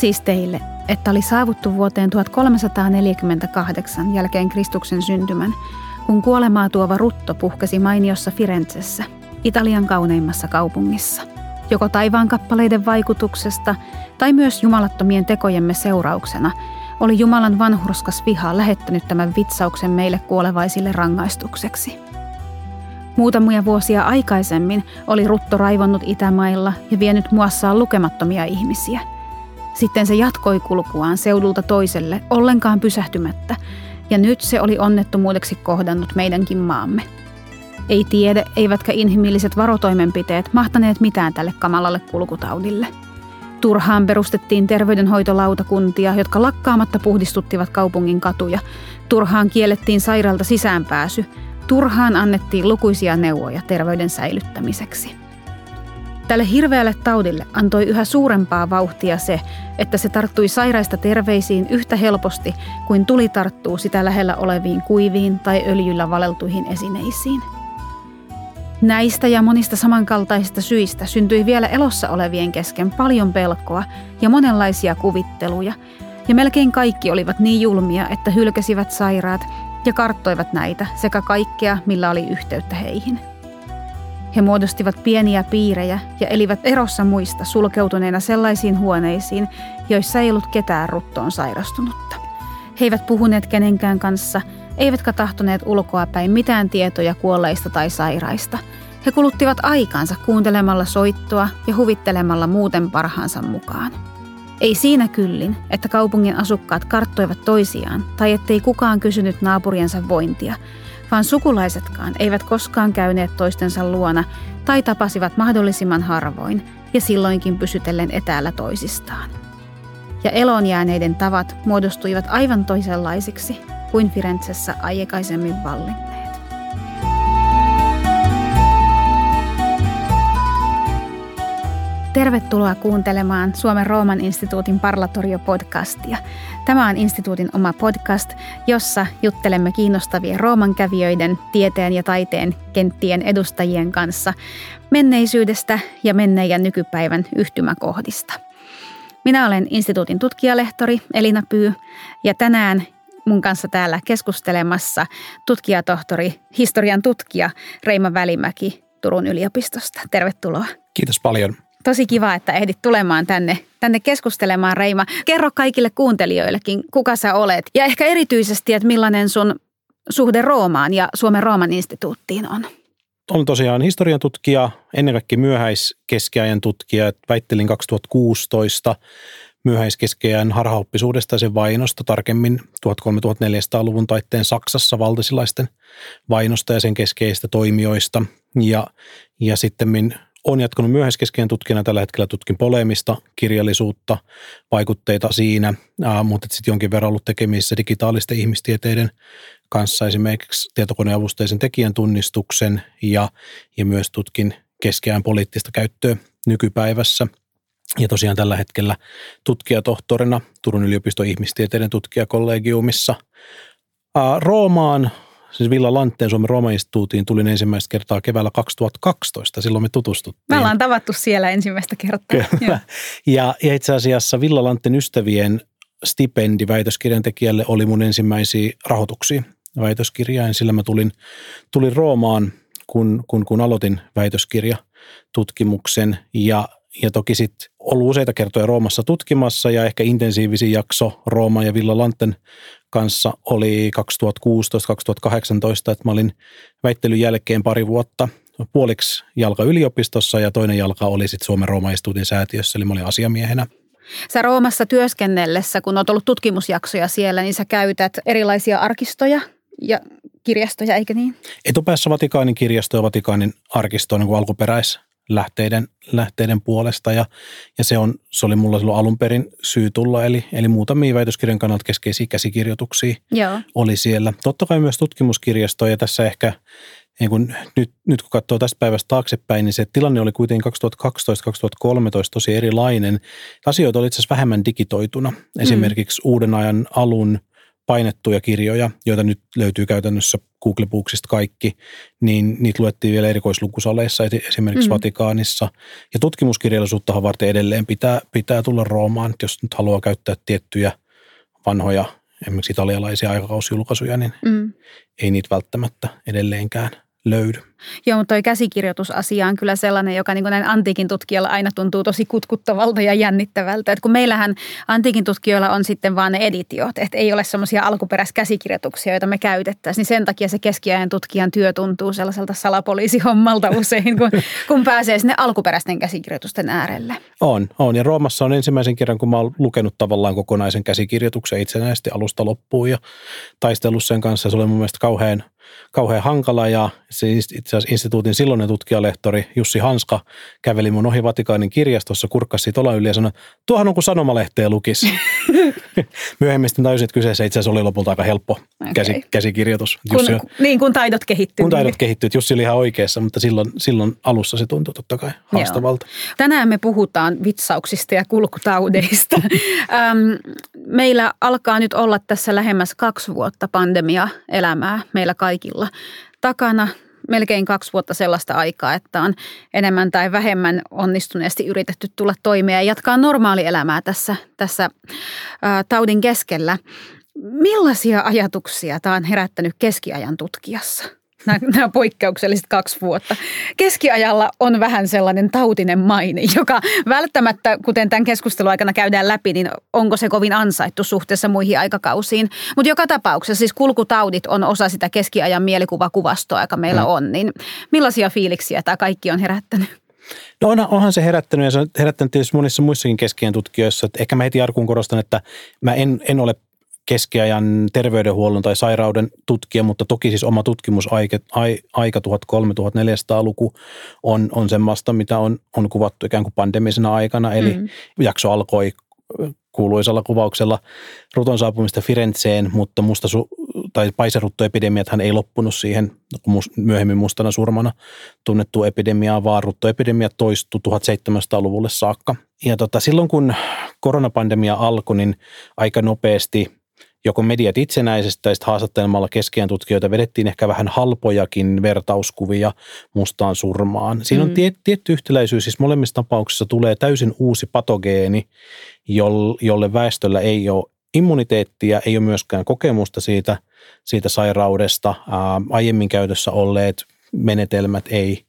Siis teille, että oli saavuttu vuoteen 1348 jälkeen Kristuksen syntymän, kun kuolemaa tuova rutto puhkesi mainiossa Firenzessä, Italian kauneimmassa kaupungissa. Joko taivaan kappaleiden vaikutuksesta tai myös jumalattomien tekojemme seurauksena oli Jumalan vanhurskas viha lähettänyt tämän vitsauksen meille kuolevaisille rangaistukseksi. Muutamia vuosia aikaisemmin oli Rutto raivonnut Itämailla ja vienyt muassaan lukemattomia ihmisiä – sitten se jatkoi kulkuaan seudulta toiselle, ollenkaan pysähtymättä, ja nyt se oli onnettomuudeksi kohdannut meidänkin maamme. Ei tiede, eivätkä inhimilliset varotoimenpiteet mahtaneet mitään tälle kamalalle kulkutaudille. Turhaan perustettiin terveydenhoitolautakuntia, jotka lakkaamatta puhdistuttivat kaupungin katuja. Turhaan kiellettiin sairaalta sisäänpääsy. Turhaan annettiin lukuisia neuvoja terveyden säilyttämiseksi. Tälle hirveälle taudille antoi yhä suurempaa vauhtia se, että se tarttui sairaista terveisiin yhtä helposti kuin tuli tarttuu sitä lähellä oleviin kuiviin tai öljyllä valeltuihin esineisiin. Näistä ja monista samankaltaisista syistä syntyi vielä elossa olevien kesken paljon pelkoa ja monenlaisia kuvitteluja, ja melkein kaikki olivat niin julmia, että hylkäsivät sairaat ja karttoivat näitä sekä kaikkea, millä oli yhteyttä heihin – he muodostivat pieniä piirejä ja elivät erossa muista sulkeutuneena sellaisiin huoneisiin, joissa ei ollut ketään ruttoon sairastunutta. He eivät puhuneet kenenkään kanssa, eivätkä tahtoneet ulkoa päin mitään tietoja kuolleista tai sairaista. He kuluttivat aikansa kuuntelemalla soittoa ja huvittelemalla muuten parhaansa mukaan. Ei siinä kyllin, että kaupungin asukkaat karttoivat toisiaan tai ettei kukaan kysynyt naapuriensa vointia – vaan sukulaisetkaan eivät koskaan käyneet toistensa luona tai tapasivat mahdollisimman harvoin ja silloinkin pysytellen etäällä toisistaan. Ja eloon jääneiden tavat muodostuivat aivan toisenlaisiksi kuin Firenzessä aikaisemmin vallinneet. Tervetuloa kuuntelemaan Suomen Rooman instituutin Parlatorio-podcastia. Tämä on instituutin oma podcast, jossa juttelemme kiinnostavien Rooman kävijöiden, tieteen ja taiteen kenttien edustajien kanssa menneisyydestä ja menneen ja nykypäivän yhtymäkohdista. Minä olen instituutin tutkijalehtori Elina Pyy ja tänään mun kanssa täällä keskustelemassa tutkijatohtori, historian tutkija Reima Välimäki Turun yliopistosta. Tervetuloa. Kiitos paljon. Tosi kiva, että ehdit tulemaan tänne, tänne keskustelemaan, Reima. Kerro kaikille kuuntelijoillekin, kuka sä olet ja ehkä erityisesti, että millainen sun suhde Roomaan ja Suomen Rooman instituuttiin on. Olen tosiaan historian tutkija, ennen kaikkea myöhäiskeskiajan tutkija. Väittelin 2016 myöhäiskeskiajan harhaoppisuudesta ja sen vainosta, tarkemmin 1300-1400-luvun taitteen Saksassa valtasilaisten vainosta ja sen keskeistä toimijoista. Ja, ja sitten olen jatkanut myöhäiskeskeen tutkijana. Tällä hetkellä tutkin poleemista, kirjallisuutta, vaikutteita siinä, ää, mutta sitten jonkin verran ollut tekemisissä digitaalisten ihmistieteiden kanssa, esimerkiksi tietokoneavusteisen tekijän tunnistuksen ja, ja myös tutkin keskeään poliittista käyttöä nykypäivässä. Ja tosiaan tällä hetkellä tutkijatohtorina Turun yliopiston ihmistieteiden tutkijakollegiumissa. Ää, Roomaan siis Villa Lantteen Suomen Rooma-instituutiin tulin ensimmäistä kertaa keväällä 2012. Silloin me tutustuttiin. Me ollaan tavattu siellä ensimmäistä kertaa. Kyllä. Ja, ja itse asiassa Villa Lantten ystävien stipendi väitöskirjan tekijälle oli mun ensimmäisiä rahoituksia väitöskirjaan. Sillä mä tulin, tulin Roomaan, kun, kun, kun aloitin väitöskirjatutkimuksen ja ja toki sitten ollut useita kertoja Roomassa tutkimassa ja ehkä intensiivisin jakso Rooma ja Villa Lanten kanssa oli 2016-2018, että mä olin väittelyn jälkeen pari vuotta puoliksi jalka yliopistossa ja toinen jalka oli sitten Suomen Rooma-instituutin säätiössä, eli mä olin asiamiehenä. Sä Roomassa työskennellessä, kun oot ollut tutkimusjaksoja siellä, niin sä käytät erilaisia arkistoja ja kirjastoja, eikö niin? Etupäässä Vatikaanin kirjasto ja Vatikaanin arkisto on niin alkuperäis lähteiden, lähteiden puolesta ja, ja se, on, se oli mulla silloin alun perin syy tulla, eli, eli muutamia väitöskirjan kannalta keskeisiä käsikirjoituksia Joo. oli siellä. Totta kai myös tutkimuskirjastoja tässä ehkä niin kun nyt, nyt kun katsoo tästä päivästä taaksepäin, niin se tilanne oli kuitenkin 2012-2013 tosi erilainen. Asioita oli itse asiassa vähemmän digitoituna. Esimerkiksi mm. uuden ajan alun painettuja kirjoja, joita nyt löytyy käytännössä Google Booksista kaikki, niin niitä luettiin vielä erikoislukusaleissa esimerkiksi mm. Vatikaanissa. Ja tutkimuskirjallisuuttahan varten edelleen pitää, pitää tulla Roomaan, jos nyt haluaa käyttää tiettyjä vanhoja, esimerkiksi italialaisia aikakausjulkaisuja, niin mm. ei niitä välttämättä edelleenkään löydy. Joo, mutta toi käsikirjoitusasia on kyllä sellainen, joka niin näin antiikin tutkijalla aina tuntuu tosi kutkuttavalta ja jännittävältä. Et kun meillähän antiikin tutkijoilla on sitten vaan ne editiot, että ei ole semmoisia alkuperäiskäsikirjoituksia, joita me käytettäisiin, niin sen takia se keskiajan tutkijan työ tuntuu sellaiselta salapoliisihommalta usein, kun, kun pääsee sinne alkuperäisten käsikirjoitusten äärelle. On, on. Ja Roomassa on ensimmäisen kerran, kun mä oon lukenut tavallaan kokonaisen käsikirjoituksen itsenäisesti alusta loppuun ja taistellut sen kanssa. Se oli mun mielestä kauhean kauhean hankala ja se itse asiassa instituutin silloinen tutkijalehtori Jussi Hanska käveli mun ohi Vatikaanin kirjastossa, kurkkasi siitä yli ja sanoi, tuohan on kuin sanomalehteä lukisi. Myöhemmin sitten tajusin, että kyseessä itse asiassa oli lopulta aika helppo okay. käsi, käsikirjoitus. Jussi, kun, niin, kun taidot kehittyy. Kun taidot kehittyy. Jussi oli ihan oikeassa, mutta silloin, silloin alussa se tuntui totta kai haastavalta. Joo. Tänään me puhutaan vitsauksista ja kulkutaudeista. Meillä alkaa nyt olla tässä lähemmäs kaksi vuotta pandemia-elämää meillä kaikilla takana melkein kaksi vuotta sellaista aikaa, että on enemmän tai vähemmän onnistuneesti yritetty tulla toimeen ja jatkaa normaalielämää tässä, tässä ää, taudin keskellä. Millaisia ajatuksia tämä on herättänyt keskiajan tutkijassa? Nämä, poikkeukselliset kaksi vuotta. Keskiajalla on vähän sellainen tautinen maine, joka välttämättä, kuten tämän keskustelun aikana käydään läpi, niin onko se kovin ansaittu suhteessa muihin aikakausiin. Mutta joka tapauksessa siis kulkutaudit on osa sitä keskiajan mielikuvakuvastoa, joka meillä mm. on. Niin millaisia fiiliksiä tämä kaikki on herättänyt? No onhan, onhan se herättänyt ja se on herättänyt tietysti monissa muissakin keskiajan tutkijoissa. Että ehkä mä heti arkuun korostan, että mä en, en ole keskiajan terveydenhuollon tai sairauden tutkija, mutta toki siis oma tutkimusaika aika 1300-1400-luku on, on semmoista, mitä on, on kuvattu ikään kuin pandemisena aikana. Eli mm. jakso alkoi kuuluisalla kuvauksella ruton saapumista Firenzeen, mutta musta su- tai paiseruttoepidemiathan ei loppunut siihen myöhemmin mustana surmana tunnettu epidemiaa, vaan ruttoepidemia toistui 1700-luvulle saakka. Ja tota, silloin kun koronapandemia alkoi, niin aika nopeasti joko mediat itsenäisesti tai haastattelemalla keskiään tutkijoita vedettiin ehkä vähän halpojakin vertauskuvia mustaan surmaan. Siinä on mm. tie, tietty yhtäläisyys, siis molemmissa tapauksissa tulee täysin uusi patogeeni, jolle väestöllä ei ole immuniteettia, ei ole myöskään kokemusta siitä, siitä sairaudesta. Ää, aiemmin käytössä olleet menetelmät ei,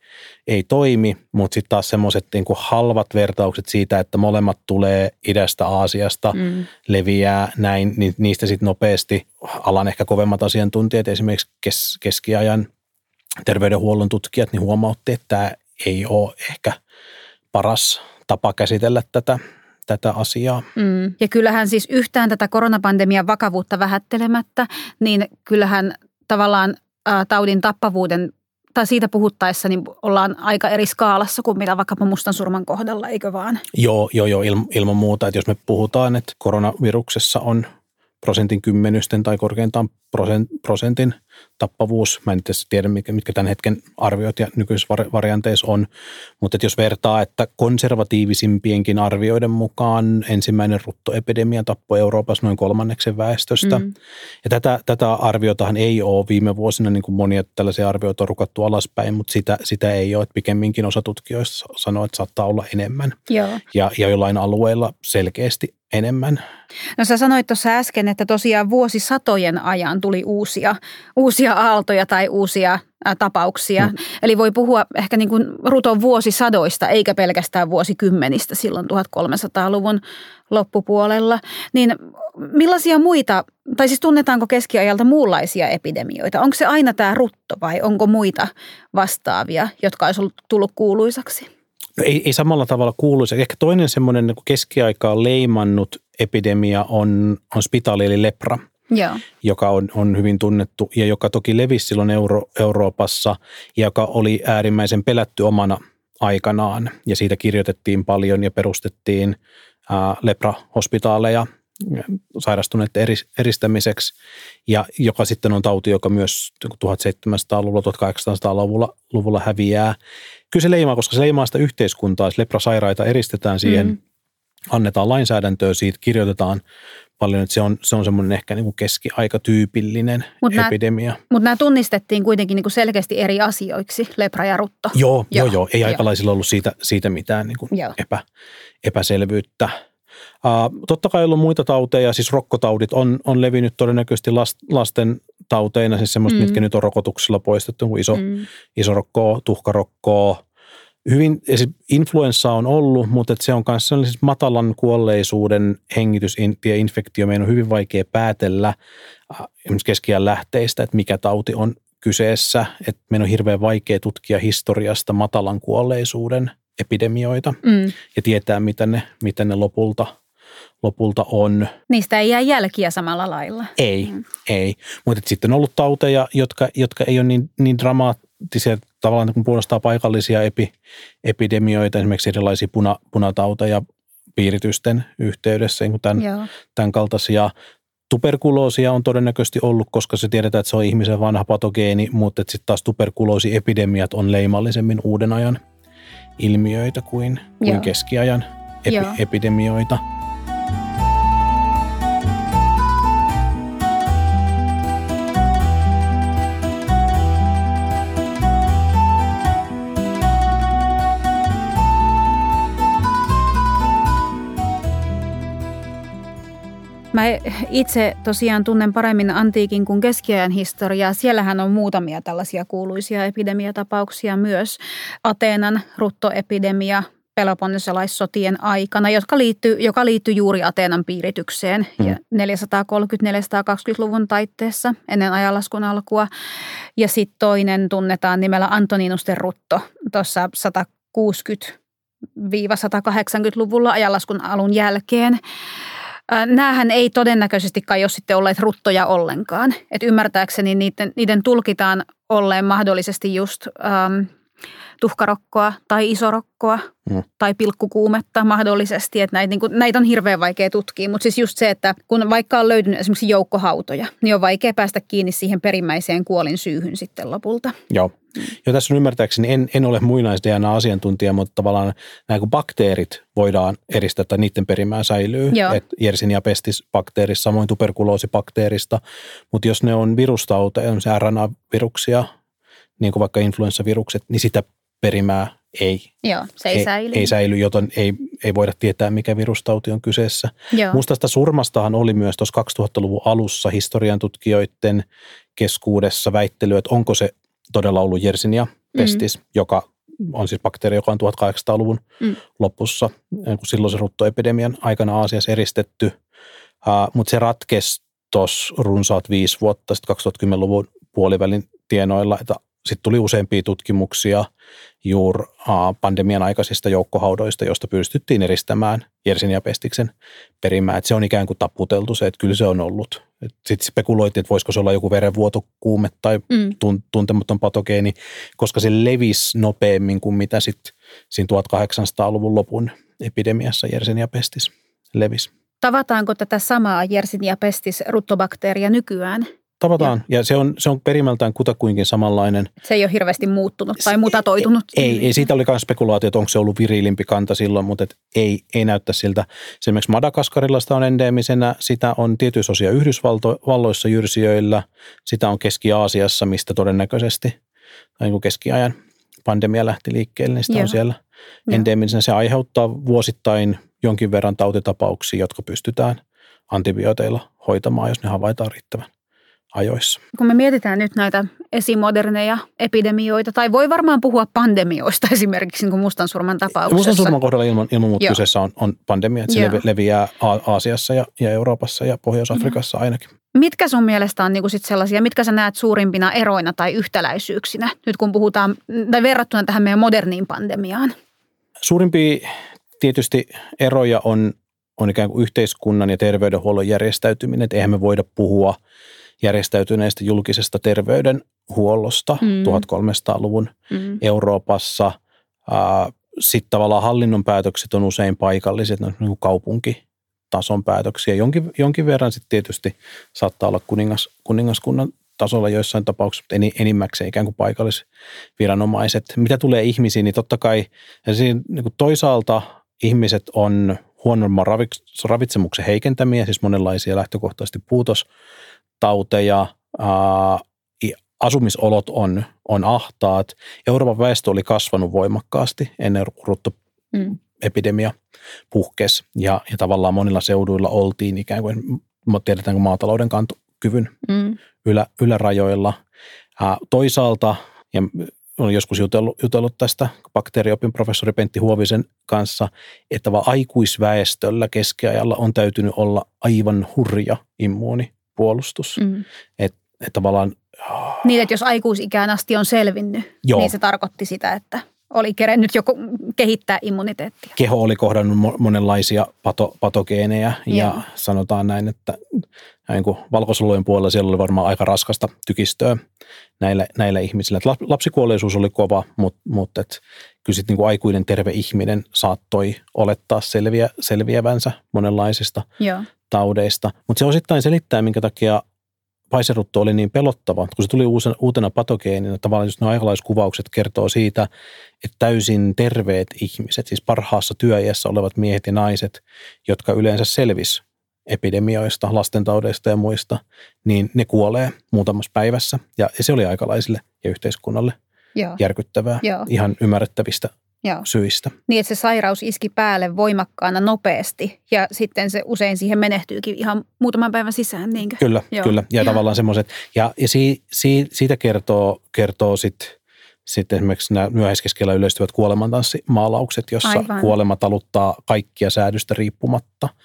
ei toimi, mutta sitten taas semmoiset niin halvat vertaukset siitä, että molemmat tulee idästä Aasiasta, mm. leviää näin, niin niistä sitten nopeasti alan ehkä kovemmat asiantuntijat, esimerkiksi kes, keskiajan terveydenhuollon tutkijat, niin huomautti, että tämä ei ole ehkä paras tapa käsitellä tätä, tätä asiaa. Mm. Ja kyllähän siis yhtään tätä koronapandemian vakavuutta vähättelemättä, niin kyllähän tavallaan taudin tappavuuden tai siitä puhuttaessa niin ollaan aika eri skaalassa kuin mitä vaikkapa mustan surman kohdalla, eikö vaan? Joo, joo, joo ilman muuta. Että jos me puhutaan, että koronaviruksessa on prosentin kymmenysten tai korkeintaan prosentin tappavuus. Mä en itse tiedä, mitkä tämän hetken arviot ja nykyisissä varianteissa on, mutta jos vertaa, että konservatiivisimpienkin arvioiden mukaan ensimmäinen ruttoepidemia tappoi Euroopassa noin kolmanneksen väestöstä. Mm. Ja tätä, tätä arviotahan ei ole viime vuosina, niin kuin monia tällaisia arvioita on rukattu alaspäin, mutta sitä, sitä ei ole. Että pikemminkin osa tutkijoista sanoo, että saattaa olla enemmän. Joo. Ja, ja jollain alueilla selkeästi enemmän. No sä sanoit tuossa äsken, että tosiaan vuosisatojen ajan tuli uusia, uusia aaltoja tai uusia tapauksia. Mm. Eli voi puhua ehkä niin kuin ruton vuosisadoista eikä pelkästään vuosikymmenistä silloin 1300-luvun loppupuolella. Niin millaisia muita, tai siis tunnetaanko keskiajalta muunlaisia epidemioita? Onko se aina tämä rutto vai onko muita vastaavia, jotka olisi tullut kuuluisaksi? No ei, ei samalla tavalla kuuluisa. Ehkä toinen semmoinen niin keskiaikaa leimannut epidemia on, on spitaali eli lepra, Joo. joka on, on hyvin tunnettu ja joka toki levisi silloin Euro, Euroopassa ja joka oli äärimmäisen pelätty omana aikanaan. Ja siitä kirjoitettiin paljon ja perustettiin ää, lepra-hospitaaleja sairastuneiden eristämiseksi, ja joka sitten on tauti, joka myös 1700-luvulla, 1800-luvulla luvulla häviää. Kyllä se leimaa, koska se leimaa sitä yhteiskuntaa, jos leprasairaita eristetään siihen, mm. annetaan lainsäädäntöä siitä, kirjoitetaan paljon, että se on, se on semmoinen ehkä niin kuin keskiaikatyypillinen Mut epidemia. Mutta nämä tunnistettiin kuitenkin niin kuin selkeästi eri asioiksi, lepra ja rutto. Joo, joo, Joo, joo. Ei joo. aikalaisilla ollut siitä, siitä mitään niin kuin epä, epäselvyyttä. Uh, totta kai on ollut muita tauteja, siis rokkotaudit on, on levinnyt todennäköisesti last, lasten tauteina, siis semmoista, Mm. mitkä nyt on rokotuksilla poistettu, kuin iso, mm. Mm. isorokkoa, tuhkarokkoa. Hyvin, influenssa on ollut, mutta se on myös siis matalan kuolleisuuden hengitysinfektio. Meidän on hyvin vaikea päätellä äh, esimerkiksi keskiään lähteistä, että mikä tauti on kyseessä. Et meidän on hirveän vaikea tutkia historiasta matalan kuolleisuuden epidemioita Mm. ja tietää, mitä ne, mitä ne lopulta, lopulta on. Niistä ei jää jälkiä samalla lailla. Ei, Mm. mm. ei. Mutta sitten on ollut tauteja, jotka, jotka ei ole niin, niin dramaattisia, tavallaan kun puolustaa paikallisia epi, epidemioita, esimerkiksi erilaisia puna, punatauteja piiritysten yhteydessä, niin tämän, Joo. tämän kaltaisia. Tuberkuloosia on todennäköisesti ollut, koska se tiedetään, että se on ihmisen vanha patogeeni, mutta sitten taas tuberkuloosiepidemiat on leimallisemmin uuden ajan ilmiöitä kuin, kuin keskiajan epi, Joo. epidemioita. Mä itse tosiaan tunnen paremmin antiikin kuin keskiajan historiaa. Siellähän on muutamia tällaisia kuuluisia epidemiatapauksia myös. Ateenan ruttoepidemia Peloponnesilaissotien aikana, jotka liittyy, joka liittyy juuri Ateenan piiritykseen Mm. ja 430-420-luvun taitteessa ennen ajanlaskun alkua. Ja sitten toinen tunnetaan nimellä Antoninusten rutto tuossa 160-180-luvulla ajanlaskun alun jälkeen. Ää, Näähän ei todennäköisesti ole sitten olleet ruttoja ollenkaan. Et ymmärtääkseni niiden, niiden tulkitaan olleen mahdollisesti just äm, tuhkarokkoa tai isorokkoa Mm. tai pilkkukuumetta mahdollisesti. Että näitä, niin kuin, näitä on hirveän vaikea tutkia, mutta siis just se, että kun vaikka on löytynyt esimerkiksi joukkohautoja, niin on vaikea päästä kiinni siihen perimmäiseen kuolin syyhyn sitten lopulta. Joo. Ja tässä on ymmärtääkseni, en, en ole muinais-DNA-asiantuntija, mutta tavallaan nämä kun bakteerit voidaan eristää tai niiden perimää säilyy. Et Yersinia pestis bakteerissa, samoin tuberkuloosibakteerista. Mutta jos ne on virustauteja, on se RNA-viruksia, niin kuin vaikka influenssavirukset, niin sitä perimää ei, Joo, se ei, ei, säily. ei säily, joten ei, ei voida tietää, mikä virustauti on kyseessä. Joo. Mustasta surmastahan oli myös tuossa 2000-luvun alussa historian tutkijoiden keskuudessa väittely, että onko se todella ollut Yersinia pestis, mm. joka on siis bakteeri, joka on 1800-luvun Mm. mm. lopussa, eh, kun silloin se ruttoepidemian aikana Aasiassa eristetty. Uh, Mutta se ratkesi tuossa runsaat viisi vuotta sitten 2010-luvun puolivälin tienoilla, että sitten tuli useampia tutkimuksia juuri pandemian aikaisista joukkohaudoista, joista pystyttiin eristämään Yersinia pestiksen perimää. Et se on ikään kuin taputeltu se, että kyllä se on ollut. Sitten spekuloitiin, että voisiko se olla joku verenvuotokuume tai Mm. tun- tuntematon patogeeni, koska se levisi nopeammin kuin mitä sitten siinä 1800-luvun lopun epidemiassa Yersinia pestis levisi. Tavataanko tätä samaa Yersinia pestis ruttobakteeria nykyään? Tavataan, ja se on, se on perimältään kutakuinkin samanlainen. Se ei ole hirveästi muuttunut tai mutatoitunut. Ei, ei siitä oli myös spekulaatio, että onko se ollut virilimpi kanta silloin, mutta et ei, ei näyttä siltä. Esimerkiksi Madagaskarilla sitä on endeemisenä, sitä on tietyissä osia Yhdysvalloissa jyrsijöillä, sitä on Keski-Aasiassa, mistä todennäköisesti, niin kuin keskiajan pandemia lähti liikkeelle, niin sitä Joo. on siellä Joo. endeemisenä. Se aiheuttaa vuosittain jonkin verran tautitapauksia, jotka pystytään antibiooteilla hoitamaan, jos ne havaitaan riittävän ajoissa. Kun me mietitään nyt näitä esimoderneja epidemioita, tai voi varmaan puhua pandemioista esimerkiksi niin kuin mustansurman tapauksessa. Mustan surman kohdalla ilman, ilman muuta Joo. kyseessä on, on pandemia, että se Joo. levi- leviää Aasiassa ja, ja Euroopassa ja Pohjois-Afrikassa ainakin. Mitkä sun mielestä on niin kuin sit sellaisia, mitkä sä näet suurimpina eroina tai yhtäläisyyksinä, nyt kun puhutaan, tai verrattuna tähän meidän moderniin pandemiaan? Suurimpia tietysti eroja on, on ikään kuin yhteiskunnan ja terveydenhuollon järjestäytyminen, että eihän me voida puhua järjestäytyneestä julkisesta terveydenhuollosta Mm. 1300-luvun Mm. Euroopassa. Sitten tavallaan hallinnon päätökset on usein paikalliset, ne on niin kuin kaupunkitason päätöksiä. Jonkin, jonkin verran sitten tietysti saattaa olla kuningas, kuningaskunnan tasolla joissain tapauksissa, mutta eni- enimmäkseen ikään kuin paikallisviranomaiset. Mitä tulee ihmisiin, niin totta kai ja siinä, niin kuin toisaalta ihmiset on huonomman ravitsemuksen heikentämiä, siis monenlaisia lähtökohtaisesti puutostauteja, ää, asumisolot on, on ahtaat. Euroopan väestö oli kasvanut voimakkaasti ennen ruttoepidemia mm. puhkes ja, ja tavallaan monilla seuduilla oltiin ikään kuin, tiedetäänkö maatalouden kantokyvyn mm. ylä, ylärajoilla. Ää, toisaalta, ja olen joskus jutellut, jutellut tästä bakteeriopin professori Pentti Huovisen kanssa, että vaan aikuisväestöllä keskiajalla on täytynyt olla aivan hurja immuunipuolustus. Mm. Että et tavallaan niin, että jos aikuisikään asti on selvinnyt, Joo. niin se tarkoitti sitä, että oli kerennyt joko kehittää immuniteettia. Keho oli kohdannut monenlaisia pato, patogeeneja ja sanotaan näin, että niin kuin valkosolujen puolella siellä oli varmaan aika raskasta tykistöä näille, näille ihmisille. lapsikuolleisuus oli kova, mutta, et, kyllä sitten niin aikuinen terve ihminen saattoi olettaa selviä, selviävänsä monenlaisista Joo. Taudeista. Mutta se osittain selittää, minkä takia paiserutto oli niin pelottava, kun se tuli uusena, uutena patogeenina, tavallaan just nämä aikalaiskuvaukset kertoo siitä, että täysin terveet ihmiset, siis parhaassa työiässä olevat miehet ja naiset, jotka yleensä selvis epidemioista, lastentaudeista ja muista, niin ne kuolee muutamassa päivässä. Ja se oli aikalaisille ja yhteiskunnalle Joo. järkyttävää, Joo. ihan ymmärrettävistä Joo. syistä. Niin, että se sairaus iski päälle voimakkaana nopeasti ja sitten se usein siihen menehtyykin ihan muutaman päivän sisään. Niinkö? Kyllä, Joo. kyllä. Ja, ja tavallaan semmoiset. Ja, ja si, si, siitä kertoo, kertoo sitten sitten esimerkiksi nämä myöhäiskeskellä yleistyvät kuolemantanssimaalaukset, jossa Aivan. kuolema taluttaa kaikkia säädöstä riippumatta –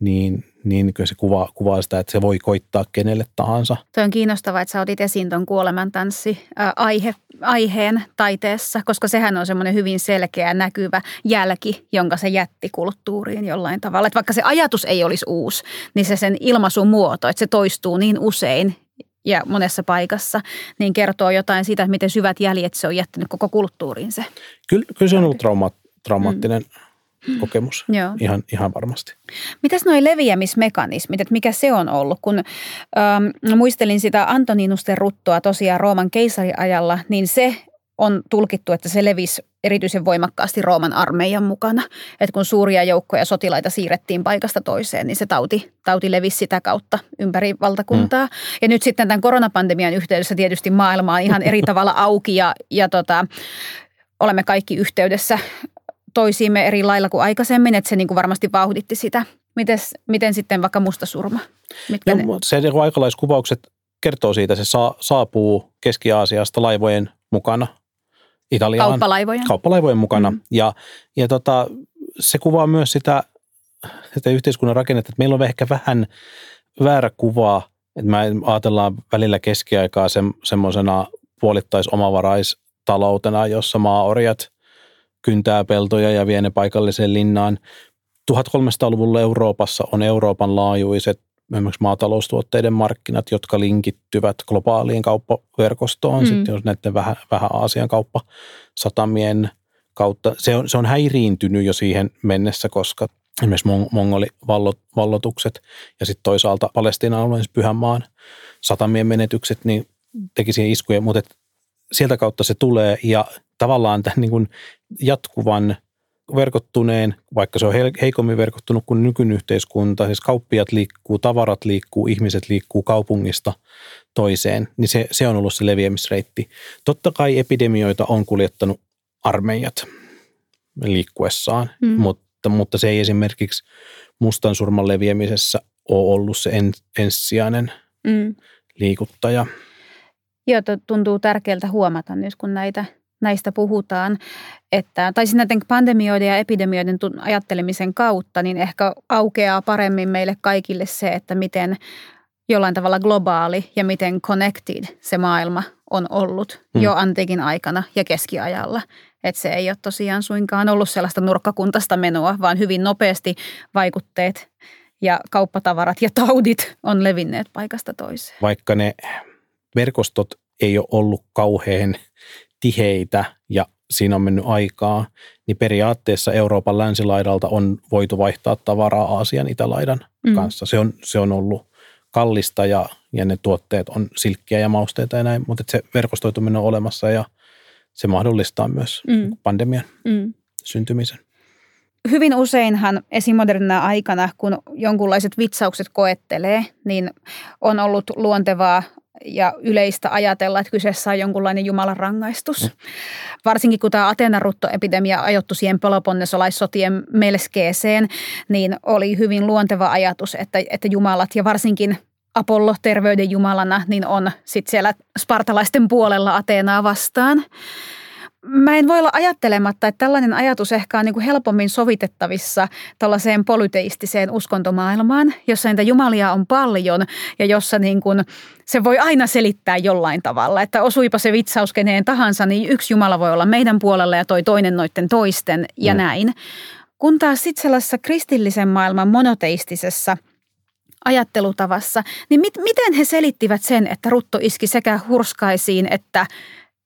niin, niin kyllä se kuvaa, kuvaa sitä, että se voi koittaa kenelle tahansa. Tuo on kiinnostavaa, että sä otit esiin tuon kuolemantanssi aihe, aiheen taiteessa, koska sehän on semmoinen hyvin selkeä, näkyvä jälki, jonka se jätti kulttuuriin jollain tavalla. Että vaikka se ajatus ei olisi uusi, niin se sen ilmaisun muoto, että se toistuu niin usein ja monessa paikassa, niin kertoo jotain siitä, että miten syvät jäljet se on jättänyt koko kulttuuriin se. Kyllä, kyllä se on ollut trauma, traumaattinen mm kokemus Joo. Ihan, ihan varmasti. Mitäs nuo leviämismekanismit, että mikä se on ollut? Kun ähm, muistelin sitä Antoninusten ruttoa tosiaan Rooman keisariajalla, niin se on tulkittu, että se levisi erityisen voimakkaasti Rooman armeijan mukana. Että kun suuria joukkoja sotilaita siirrettiin paikasta toiseen, niin se tauti, tauti levisi sitä kautta ympäri valtakuntaa. Mm. Ja nyt sitten tämän koronapandemian yhteydessä tietysti maailma on ihan eri tavalla auki ja, ja tota, olemme kaikki yhteydessä toisiimme eri lailla kuin aikaisemmin, että se niin kuin varmasti vauhditti sitä. Mites, miten sitten vaikka mustasurma? Mitkä no, ne? Se niin aikalaiskuvaukset kertoo siitä, se saa, saapuu Keski-Aasiasta laivojen mukana Italiaan. Kauppalaivojen. Kauppalaivojen mukana. Mm. Ja, ja tota, se kuvaa myös sitä, sitä yhteiskunnan rakennetta, että meillä on ehkä vähän väärä kuva, että me ajatellaan välillä keskiaikaa se, semmoisena puolittais omavaraistaloutena, jossa maaorjat – kyntää peltoja ja vie ne paikalliseen linnaan. 1300-luvulla Euroopassa on Euroopan laajuiset esimerkiksi maataloustuotteiden markkinat, jotka linkittyvät globaaliin kauppaverkostoon. Mm. Sitten jos näiden vähän, vähän Aasian kauppasatamien kautta. Se on, se on häiriintynyt jo siihen mennessä, koska esimerkiksi mongolivallotukset ja sitten toisaalta Palestiinan alueen siis Pyhänmaan satamien menetykset, niin teki siihen iskuja, mutta sieltä kautta se tulee ja tavallaan tämän niin kuin jatkuvan verkottuneen, vaikka se on heikommin verkottunut kuin nykyyhteiskunta, siis kauppiat liikkuu, tavarat liikkuu, ihmiset liikkuu kaupungista toiseen, niin se, se on ollut se leviämisreitti. Totta kai epidemioita on kuljettanut armeijat liikkuessaan, mm. mutta, mutta se ei esimerkiksi mustan surman leviämisessä ole ollut se en, ensisijainen mm. liikuttaja. Joo, tuntuu tärkeältä huomata nyt, kun näitä – näistä puhutaan, että, tai siis näiden pandemioiden ja epidemioiden ajattelemisen kautta, niin ehkä aukeaa paremmin meille kaikille se, että miten jollain tavalla globaali ja miten connected se maailma on ollut hmm. jo antiikin aikana ja keskiajalla. Että se ei ole tosiaan suinkaan ollut sellaista nurkkakuntasta menoa, vaan hyvin nopeasti vaikutteet ja kauppatavarat ja taudit on levinneet paikasta toiseen. Vaikka ne verkostot ei ole ollut kauhean tiheitä ja siinä on mennyt aikaa, niin periaatteessa Euroopan länsilaidalta on voitu vaihtaa tavaraa Aasian itälaidan mm. kanssa. Se on, se on ollut kallista ja, ja ne tuotteet on silkkiä ja mausteita ja näin, mutta se verkostoituminen on olemassa ja se mahdollistaa myös mm. pandemian mm. syntymisen. hyvin useinhan esimodernina aikana, kun jonkunlaiset vitsaukset koettelee, niin on ollut luontevaa ja yleistä ajatella, että kyseessä on jonkunlainen Jumalan rangaistus. Mm. Varsinkin kun tämä Atenan ruttoepidemia ajoittui siihen Peloponnesolaissotien melskeeseen, niin oli hyvin luonteva ajatus, että, että Jumalat ja varsinkin Apollo terveyden jumalana, niin on sitten siellä spartalaisten puolella Ateenaa vastaan mä en voi olla ajattelematta, että tällainen ajatus ehkä on niin kuin helpommin sovitettavissa tällaiseen polyteistiseen uskontomaailmaan, jossa niitä jumalia on paljon ja jossa niin kuin se voi aina selittää jollain tavalla. Että osuipa se vitsaus keneen tahansa, niin yksi jumala voi olla meidän puolella ja toi toinen noitten toisten ja mm. näin. Kun taas sitten sellaisessa kristillisen maailman monoteistisessa ajattelutavassa, niin mit, miten he selittivät sen, että rutto iski sekä hurskaisiin että,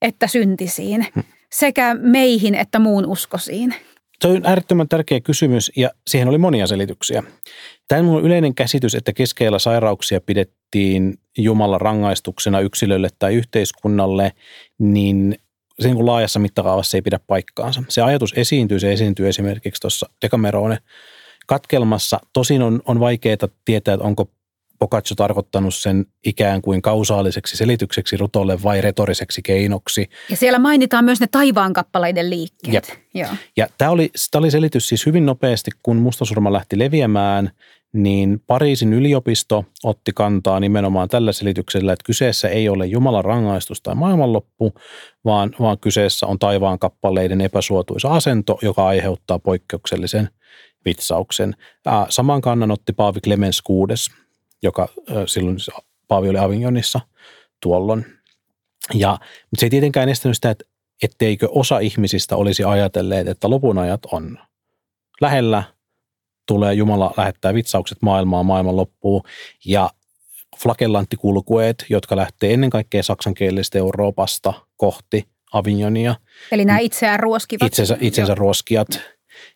että syntisiin? Sekä meihin että muun uskosiin? Se on äärettömän tärkeä kysymys ja siihen oli monia selityksiä. Tämä on yleinen käsitys, että keskeillä sairauksia pidettiin Jumalan rangaistuksena yksilölle tai yhteiskunnalle, niin se niin kuin laajassa mittakaavassa ei pidä paikkaansa. Se ajatus esiintyy, se esiintyy esimerkiksi tuossa Decamerone katkelmassa. Tosin on, on vaikeaa tietää, että onko Boccaccio tarkoittanut sen ikään kuin kausaaliseksi selitykseksi rutolle vai retoriseksi keinoksi. Ja siellä mainitaan myös ne taivaankappaleiden liikkeet. Jep. Joo. Ja tämä oli, tämä oli selitys siis hyvin nopeasti, kun mustasurma lähti leviämään, niin Pariisin yliopisto otti kantaa nimenomaan tällä selityksellä, että kyseessä ei ole Jumalan rangaistus tai maailmanloppu, vaan, vaan kyseessä on taivaan kappaleiden epäsuotuisa asento, joka aiheuttaa poikkeuksellisen vitsauksen. Saman kannan otti Paavi Clemens VI joka silloin Paavi oli Avignonissa tuolloin. Ja, mutta se ei tietenkään estänyt sitä, että etteikö osa ihmisistä olisi ajatelleet, että lopun ajat on lähellä, tulee Jumala lähettää vitsaukset maailmaan, maailman loppuu ja flagellanttikulkueet, jotka lähtee ennen kaikkea saksankielisestä Euroopasta kohti Avignonia. Eli nämä itseään ruoskivat. Itsensä, itsensä ruoskijat,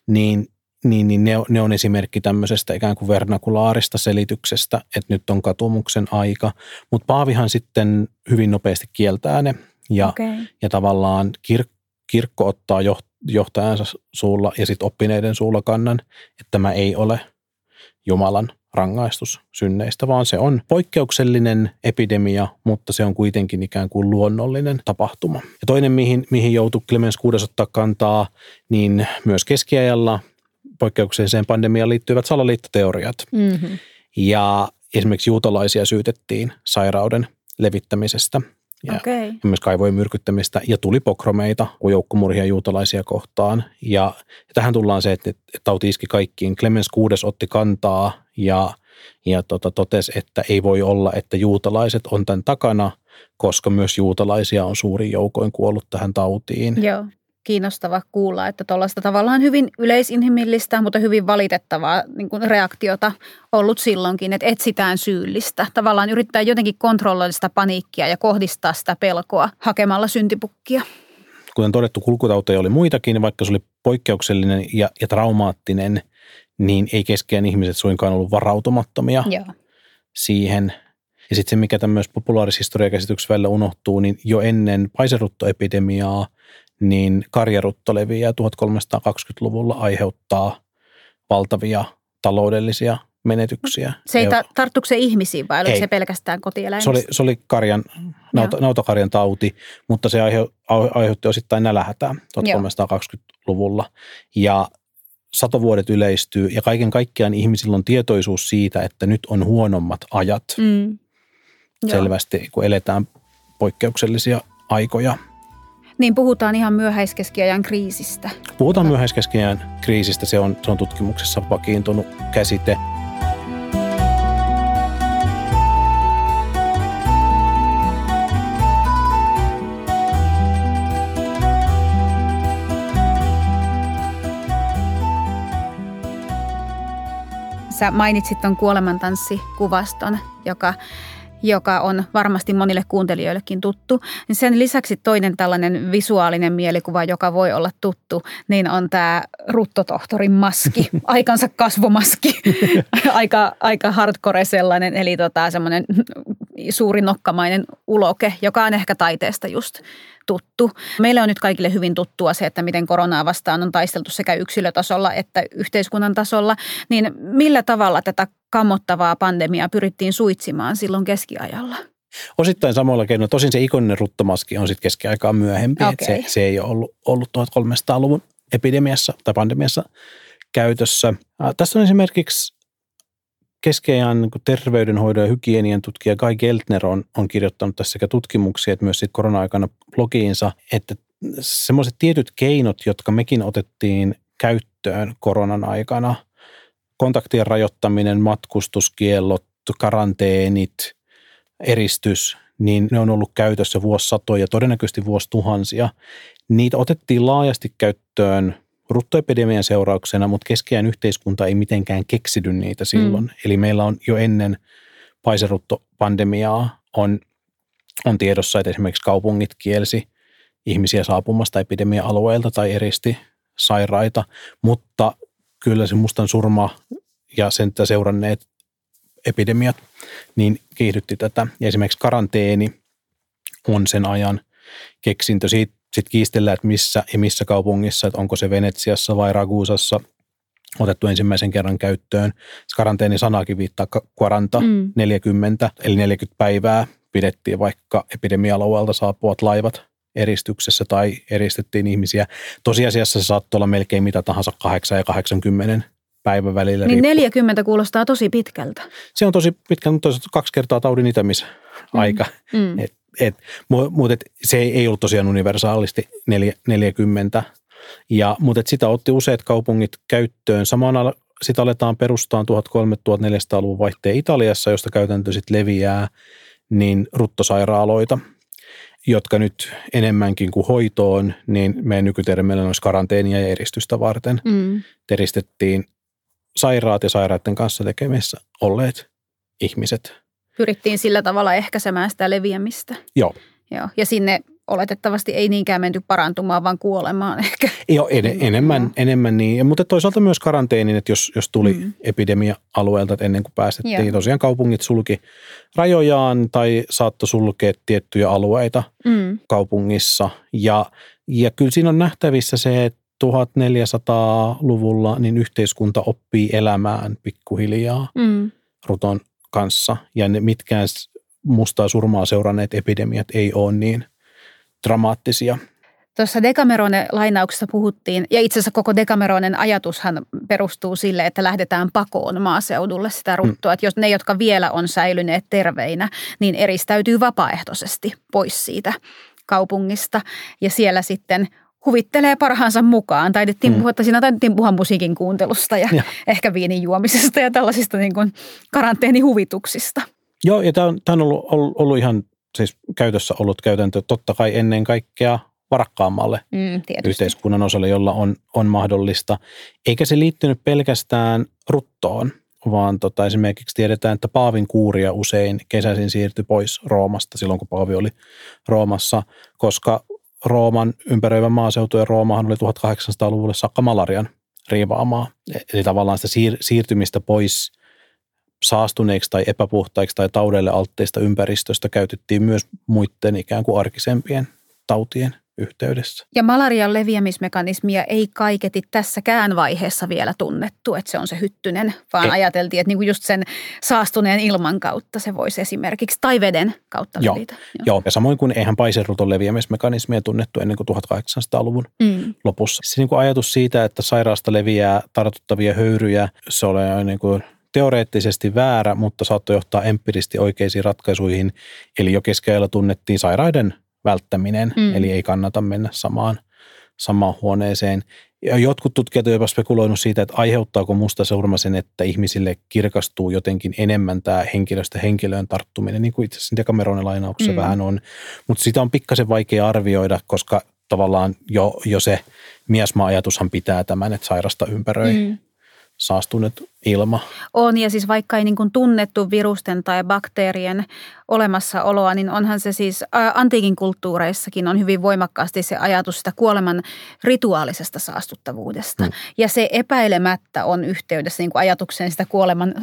niin niin, niin ne, ne on esimerkki tämmöisestä ikään kuin vernakulaarista selityksestä, että nyt on katumuksen aika. Mutta Paavihan sitten hyvin nopeasti kieltää ne ja, okay. ja tavallaan kir, kirkko ottaa johtajansa suulla ja sitten oppineiden suulla kannan, että tämä ei ole Jumalan rangaistus synneistä, vaan se on poikkeuksellinen epidemia, mutta se on kuitenkin ikään kuin luonnollinen tapahtuma. Ja toinen, mihin, mihin joutui Clemens VI ottaa kantaa, niin myös keskiajalla – poikkeukselliseen pandemiaan liittyvät salaliittoteoriat. Mm-hmm. Ja esimerkiksi juutalaisia syytettiin sairauden levittämisestä ja, okay. myös kaivojen myrkyttämistä ja tuli pokromeita joukkomurhia juutalaisia kohtaan. Ja, ja tähän tullaan se, että, että tauti iski kaikkiin. Clemens VI otti kantaa ja, ja tota, totesi, että ei voi olla, että juutalaiset on tämän takana, koska myös juutalaisia on suurin joukoin kuollut tähän tautiin. Joo kiinnostava kuulla, että tuollaista tavallaan hyvin yleisinhimillistä, mutta hyvin valitettavaa niin kuin reaktiota ollut silloinkin, että etsitään syyllistä. Tavallaan yrittää jotenkin kontrolloida sitä paniikkia ja kohdistaa sitä pelkoa hakemalla syntipukkia. Kuten todettu, kulkutauteja oli muitakin, vaikka se oli poikkeuksellinen ja, ja traumaattinen, niin ei keskeään ihmiset suinkaan ollut varautumattomia Joo. siihen. Ja sitten se, mikä tämmöisessä populaarishistoriakäsityksessä välillä unohtuu, niin jo ennen paiseruttoepidemiaa – niin karjarutto leviää 1320-luvulla aiheuttaa valtavia taloudellisia menetyksiä. Se ei ta- tarttuiko se ihmisiin vai oliko se pelkästään kotieläimistä? Se oli, se oli karjan, nauta, nautakarjan tauti, mutta se aihe, aiheutti osittain nälähätää 1320-luvulla. Ja satovuodet yleistyy ja kaiken kaikkiaan ihmisillä on tietoisuus siitä, että nyt on huonommat ajat. Mm. Selvästi, kun eletään poikkeuksellisia aikoja – niin puhutaan ihan myöhäiskeskiajan kriisistä. Puhutaan myöhäiskeskiajan kriisistä, se on, se on tutkimuksessa vakiintunut käsite. Sä mainitsit tuon kuolemantanssikuvaston, joka joka on varmasti monille kuuntelijoillekin tuttu. Sen lisäksi toinen tällainen visuaalinen mielikuva, joka voi olla tuttu, niin on tämä ruttotohtorin maski, aikansa kasvomaski, aika, aika hardcore sellainen, eli tota, semmoinen suuri nokkamainen uloke, joka on ehkä taiteesta just tuttu. Meille on nyt kaikille hyvin tuttua se, että miten koronaa vastaan on taisteltu sekä yksilötasolla että yhteiskunnan tasolla. Niin millä tavalla tätä kammottavaa pandemiaa pyrittiin suitsimaan silloin keskiajalla? Osittain samalla keinoilla. Tosin se ikoninen ruttomaski on sitten keskiaikaa myöhempi. Okay. se, se ei ole ollut, ollut 1300-luvun epidemiassa tai pandemiassa käytössä. Tässä on esimerkiksi keskeään niin terveydenhoidon ja hygienian tutkija Kai Geltner on, on kirjoittanut tässä sekä tutkimuksia että myös korona-aikana blogiinsa, että semmoiset tietyt keinot, jotka mekin otettiin käyttöön koronan aikana, kontaktien rajoittaminen, matkustuskiellot, karanteenit, eristys, niin ne on ollut käytössä vuosisatoja, todennäköisesti vuosituhansia. Niitä otettiin laajasti käyttöön ruttoepidemian seurauksena, mutta keskeään yhteiskunta ei mitenkään keksidy niitä silloin. Mm. Eli meillä on jo ennen paiseruttopandemiaa on, on tiedossa, että esimerkiksi kaupungit kielsi ihmisiä saapumasta epidemia-alueelta tai eristi sairaita, mutta kyllä se mustan surma ja sen seuranneet epidemiat niin kiihdytti tätä. Ja esimerkiksi karanteeni on sen ajan keksintö. Siitä sitten kiistellään, että missä ja missä kaupungissa, että onko se Venetsiassa vai Ragusassa otettu ensimmäisen kerran käyttöön. Karanteeni-sanakin viittaa quaranta, mm. 40, eli 40 päivää pidettiin vaikka epidemia-alueelta saapuvat laivat eristyksessä tai eristettiin ihmisiä. Tosiasiassa se saattoi olla melkein mitä tahansa 8 ja 80 päivän välillä. Niin riippuu. 40 kuulostaa tosi pitkältä. Se on tosi pitkä, mutta kaksi kertaa taudin itämisaika. Mm. Mm. Et, mutta et, se ei ollut tosiaan universaalisti 40. Ja, mutta et sitä otti useat kaupungit käyttöön. Samana sitä aletaan perustaa 1300-1400-luvun vaihteen Italiassa, josta käytäntö sitten leviää, niin ruttosairaaloita, jotka nyt enemmänkin kuin hoitoon, niin meidän nykytermeillä olisi karanteenia ja eristystä varten. Mm. Teristettiin sairaat ja sairaiden kanssa tekemissä olleet ihmiset – pyrittiin sillä tavalla ehkäisemään sitä leviämistä. Joo. Joo. Ja sinne oletettavasti ei niinkään menty parantumaan, vaan kuolemaan ehkä. Joo, en, enemmän, enemmän niin. Mutta toisaalta myös karanteenin, että jos, jos tuli mm. epidemia-alueelta, että ennen kuin päästettiin, Joo. tosiaan kaupungit sulki rajojaan tai saattoi sulkea tiettyjä alueita mm. kaupungissa. Ja, ja kyllä siinä on nähtävissä se, että 1400-luvulla niin yhteiskunta oppii elämään pikkuhiljaa mm. ruton kanssa ja ne mitkään mustaa surmaa seuranneet epidemiat ei ole niin dramaattisia. Tuossa Decamerone-lainauksessa puhuttiin, ja itse asiassa koko Decameronen ajatushan perustuu sille, että lähdetään pakoon maaseudulle sitä ruttua. Mm. Että jos ne, jotka vielä on säilyneet terveinä, niin eristäytyy vapaaehtoisesti pois siitä kaupungista. Ja siellä sitten huvittelee parhaansa mukaan. Taidettiin mm. puhua, että siinä taidettiin puhua musiikin kuuntelusta ja, ja. ehkä viinin juomisesta ja tällaisista niin kuin karanteenihuvituksista. Joo, ja tämä on, tämä on ollut, ollut, ollut ihan siis käytössä ollut käytäntö totta kai ennen kaikkea varakkaammalle mm, yhteiskunnan osalle, jolla on, on mahdollista. Eikä se liittynyt pelkästään ruttoon, vaan tota, esimerkiksi tiedetään, että Paavin kuuria usein kesäisin siirtyi pois Roomasta silloin, kun Paavi oli Roomassa, koska Rooman ympäröivä maaseutu ja Roomahan oli 1800-luvulle saakka malarian riivaamaa. Eli tavallaan sitä siir- siirtymistä pois saastuneiksi tai epäpuhtaiksi tai taudeille altteista ympäristöstä käytettiin myös muiden ikään kuin arkisempien tautien yhteydessä. Ja malarian leviämismekanismia ei kaiketi tässäkään vaiheessa vielä tunnettu, että se on se hyttynen, vaan ei. ajateltiin, että niinku just sen saastuneen ilman kautta se voisi esimerkiksi, tai veden kautta Joo. levitä. Joo. Joo, ja samoin kuin eihän paiseruton leviämismekanismia tunnettu ennen kuin 1800-luvun mm. lopussa. Se niin kuin ajatus siitä, että sairaasta leviää tartuttavia höyryjä, se oli niin kuin teoreettisesti väärä, mutta saattoi johtaa empiiristi oikeisiin ratkaisuihin. Eli jo keskellä tunnettiin sairaiden välttäminen, mm. eli ei kannata mennä samaan, samaan huoneeseen. Ja jotkut tutkijat ovat jopa spekuloinut siitä, että aiheuttaako musta surma sen, että ihmisille kirkastuu jotenkin enemmän tämä henkilöstä henkilöön tarttuminen, niin kuin itse asiassa Dekameronen lainauksessa mm. vähän on. Mutta sitä on pikkasen vaikea arvioida, koska tavallaan jo, jo se miasma-ajatushan pitää tämän, että sairasta ympäröi mm. saastuneet ilma. On, ja siis vaikka ei niin kuin tunnettu virusten tai bakteerien olemassaoloa, niin onhan se siis antiikin kulttuureissakin on hyvin voimakkaasti se ajatus sitä kuoleman rituaalisesta saastuttavuudesta. Mm. Ja se epäilemättä on yhteydessä niin kuin ajatukseen sitä kuoleman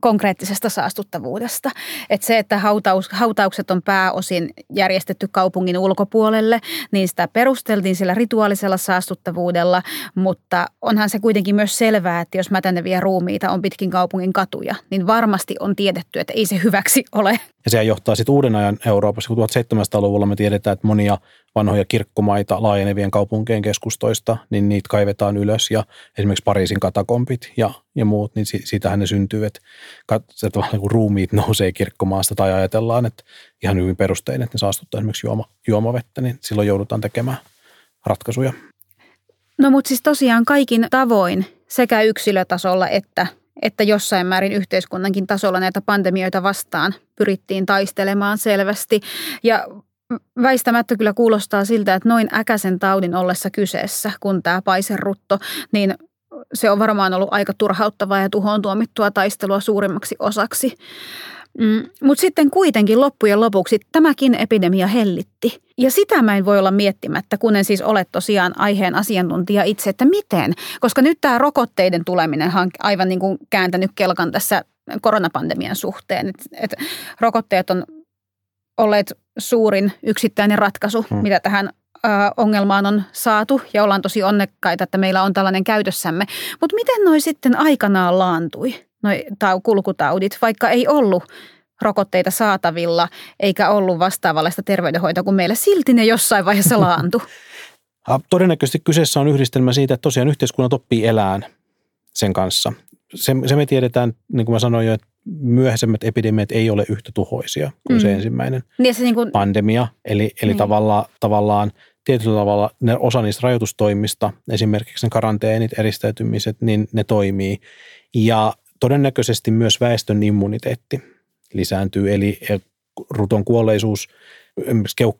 konkreettisesta saastuttavuudesta. Että se, että hautaus, hautaukset on pääosin järjestetty kaupungin ulkopuolelle, niin sitä perusteltiin sillä rituaalisella saastuttavuudella, mutta onhan se kuitenkin myös selvää, että jos ruumiita on pitkin kaupungin katuja, niin varmasti on tiedetty, että ei se hyväksi ole. Ja sehän johtaa sitten uuden ajan Euroopassa, kun 1700-luvulla me tiedetään, että monia vanhoja kirkkomaita laajenevien kaupunkien keskustoista, niin niitä kaivetaan ylös ja esimerkiksi Pariisin katakompit ja, ja muut, niin siitähän ne syntyy, että, että kun ruumiit nousee kirkkomaasta tai ajatellaan, että ihan hyvin perustein, että ne saastuttaa esimerkiksi juoma, juomavettä, niin silloin joudutaan tekemään ratkaisuja. No mutta siis tosiaan kaikin tavoin sekä yksilötasolla että että jossain määrin yhteiskunnankin tasolla näitä pandemioita vastaan pyrittiin taistelemaan selvästi. Ja väistämättä kyllä kuulostaa siltä, että noin äkäisen taudin ollessa kyseessä, kun tämä paiserutto, niin se on varmaan ollut aika turhauttavaa ja tuhoon tuomittua taistelua suurimmaksi osaksi. Mm, Mutta sitten kuitenkin loppujen lopuksi tämäkin epidemia hellitti. Ja sitä mä en voi olla miettimättä, kun en siis ole tosiaan aiheen asiantuntija itse, että miten. Koska nyt tämä rokotteiden tuleminen on aivan niin kuin kääntänyt kelkan tässä koronapandemian suhteen. Et, et rokotteet on olleet suurin yksittäinen ratkaisu, hmm. mitä tähän ö, ongelmaan on saatu ja ollaan tosi onnekkaita, että meillä on tällainen käytössämme. Mutta miten noi sitten aikanaan laantui? Noi kulkutaudit, vaikka ei ollut rokotteita saatavilla eikä ollut vastaavallista terveydenhoitoa kuin meillä. Silti ne jossain vaiheessa laantu. Todennäköisesti kyseessä on yhdistelmä siitä, että tosiaan yhteiskunnat oppii elään sen kanssa. Se, se me tiedetään, niin kuin mä sanoin jo, että myöhäisemmät epidemiat ei ole yhtä tuhoisia kuin mm. se ensimmäinen niin se niin kuin, pandemia. Eli, eli niin. tavallaan, tavallaan tietyllä tavalla ne, osa niistä rajoitustoimista, esimerkiksi ne karanteenit, eristäytymiset, niin ne toimii. Ja Todennäköisesti myös väestön immuniteetti lisääntyy, eli ruton kuolleisuus,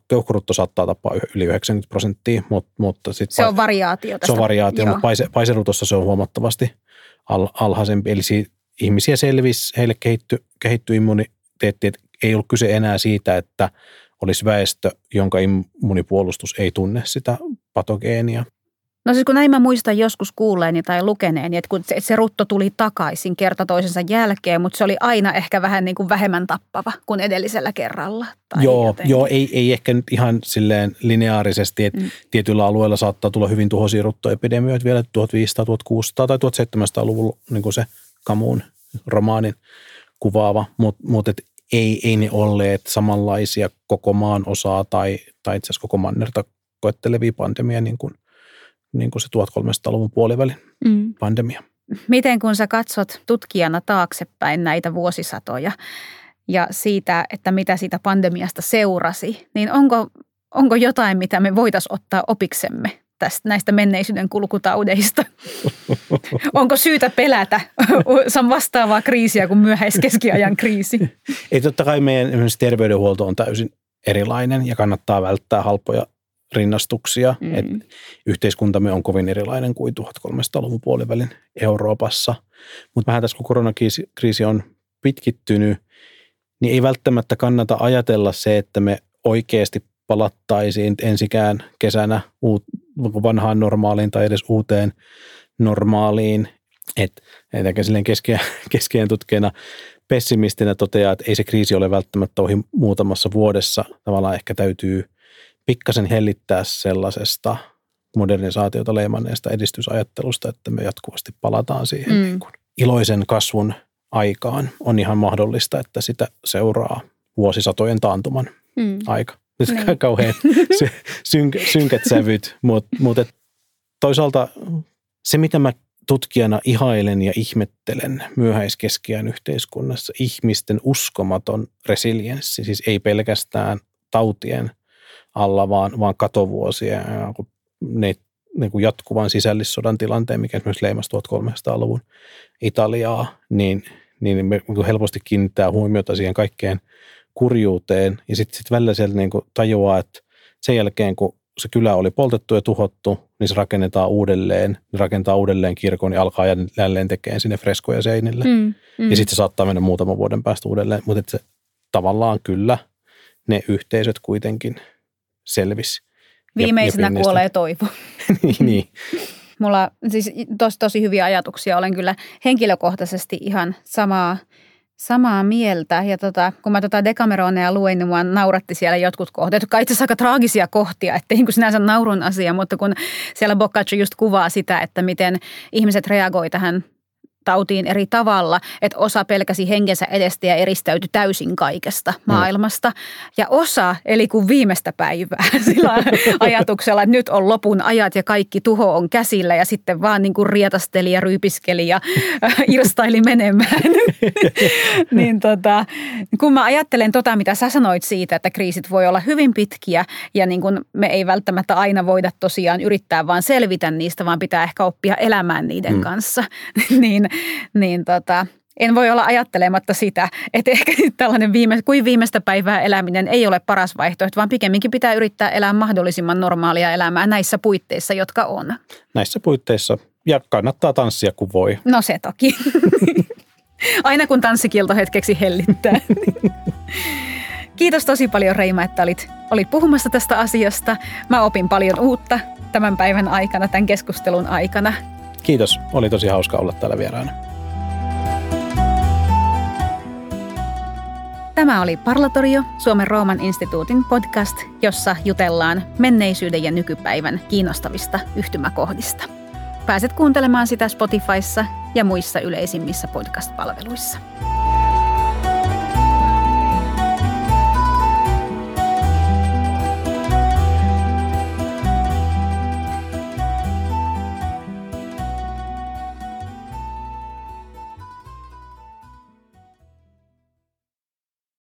keuhkorutto saattaa tappaa yli 90 prosenttia, mutta, mutta sit se on variaatio tästä. Se on variaatio, Joo. mutta paise, paiserutossa se on huomattavasti al, alhaisempi. Eli siitä ihmisiä selvisi, heille kehittyi, kehittyi immuniteetti, että ei ollut kyse enää siitä, että olisi väestö, jonka immunipuolustus ei tunne sitä patogeenia. No siis kun näin mä muistan joskus kuulleeni tai lukeneeni, että kun se, se rutto tuli takaisin kerta toisensa jälkeen, mutta se oli aina ehkä vähän niin kuin vähemmän tappava kuin edellisellä kerralla. Tai joo, joo ei, ei ehkä nyt ihan silleen lineaarisesti, että mm. tietyillä alueilla saattaa tulla hyvin tuhoisia ruttoepidemioita vielä 1500, 1600 tai 1700-luvulla niin kuin se Kamuun romaanin kuvaava, mutta mut, et ei, ei ne olleet samanlaisia koko maan osaa tai, tai itse asiassa koko mannerta koettelevia pandemia niin kuin – niin kuin se 1300-luvun puolivälin mm. pandemia. Miten kun sä katsot tutkijana taaksepäin näitä vuosisatoja ja siitä, että mitä siitä pandemiasta seurasi, niin onko, onko jotain, mitä me voitaisiin ottaa opiksemme tästä, näistä menneisyyden kulkutaudeista? Onko syytä pelätä vastaavaa kriisiä kuin myöhäiskeskiajan kriisi? Ei totta kai meidän terveydenhuolto on täysin erilainen ja kannattaa välttää halpoja rinnastuksia. Mm. Et yhteiskuntamme on kovin erilainen kuin 1300-luvun puolivälin Euroopassa. Mutta vähän tässä kun koronakriisi on pitkittynyt, niin ei välttämättä kannata ajatella se, että me oikeasti palattaisiin ensikään kesänä uut, vanhaan normaaliin tai edes uuteen normaaliin. Että et silleen keskiään, keskiään tutkijana pessimistinä toteaa, että ei se kriisi ole välttämättä ohi muutamassa vuodessa. Tavallaan ehkä täytyy – pikkasen hellittää sellaisesta modernisaatiota leimanneesta edistysajattelusta, että me jatkuvasti palataan siihen mm. niin kuin iloisen kasvun aikaan. On ihan mahdollista, että sitä seuraa vuosisatojen taantuman mm. aika. Nyt niin. kauhean synk, synkät sävyt, mutta mut toisaalta se, mitä mä tutkijana ihailen ja ihmettelen myöhäiskeskiään yhteiskunnassa, ihmisten uskomaton resilienssi, siis ei pelkästään tautien alla, vaan, vaan katovuosia ja ne, niin kuin jatkuvan sisällissodan tilanteen, mikä esimerkiksi leimasi 1300-luvun Italiaa, niin, niin me niin helposti kiinnittää huomiota siihen kaikkeen kurjuuteen. Ja sitten sit välillä sieltä niin kuin tajuaa, että sen jälkeen, kun se kylä oli poltettu ja tuhottu, niin se rakennetaan uudelleen, ne rakentaa uudelleen kirkon ja alkaa jälleen tekemään sinne freskoja seinille. Mm, mm. Ja sitten se saattaa mennä muutaman vuoden päästä uudelleen, mutta se tavallaan kyllä ne yhteisöt kuitenkin selvisi. Viimeisenä ja, ja kuolee toivo. niin, niin. Mulla siis tosi, tosi hyviä ajatuksia. Olen kyllä henkilökohtaisesti ihan samaa – samaa mieltä. Ja tota, kun mä tota Decameronia luin, niin mua nauratti siellä jotkut kohdat, jotka itse asiassa aika traagisia kohtia, ettei niin kuin sinänsä naurun asia, mutta kun siellä Boccaccio just kuvaa sitä, että miten ihmiset reagoi tähän tautiin eri tavalla, että osa pelkäsi henkensä edestä ja eristäytyi täysin kaikesta mm. maailmasta. Ja osa eli kuin viimeistä päivää sillä ajatuksella, että nyt on lopun ajat ja kaikki tuho on käsillä ja sitten vaan niin kuin rietasteli ja ryypiskeli ja äh, irstaili menemään. niin tota, kun mä ajattelen tota, mitä sä sanoit siitä, että kriisit voi olla hyvin pitkiä ja niin kuin me ei välttämättä aina voida tosiaan yrittää vaan selvitä niistä, vaan pitää ehkä oppia elämään niiden mm. kanssa, niin niin tota, en voi olla ajattelematta sitä, että ehkä tällainen viime, kuin viimeistä päivää eläminen ei ole paras vaihtoehto, vaan pikemminkin pitää yrittää elää mahdollisimman normaalia elämää näissä puitteissa, jotka on. Näissä puitteissa. Ja kannattaa tanssia, kun voi. No se toki. Aina kun tanssikielto hetkeksi hellittää. Kiitos tosi paljon Reima, että olit, olit puhumassa tästä asiasta. Mä opin paljon uutta tämän päivän aikana, tämän keskustelun aikana. Kiitos, oli tosi hauska olla täällä vieraana. Tämä oli Parlatorio, Suomen Rooman instituutin podcast, jossa jutellaan menneisyyden ja nykypäivän kiinnostavista yhtymäkohdista. Pääset kuuntelemaan sitä Spotifyssa ja muissa yleisimmissä podcast-palveluissa.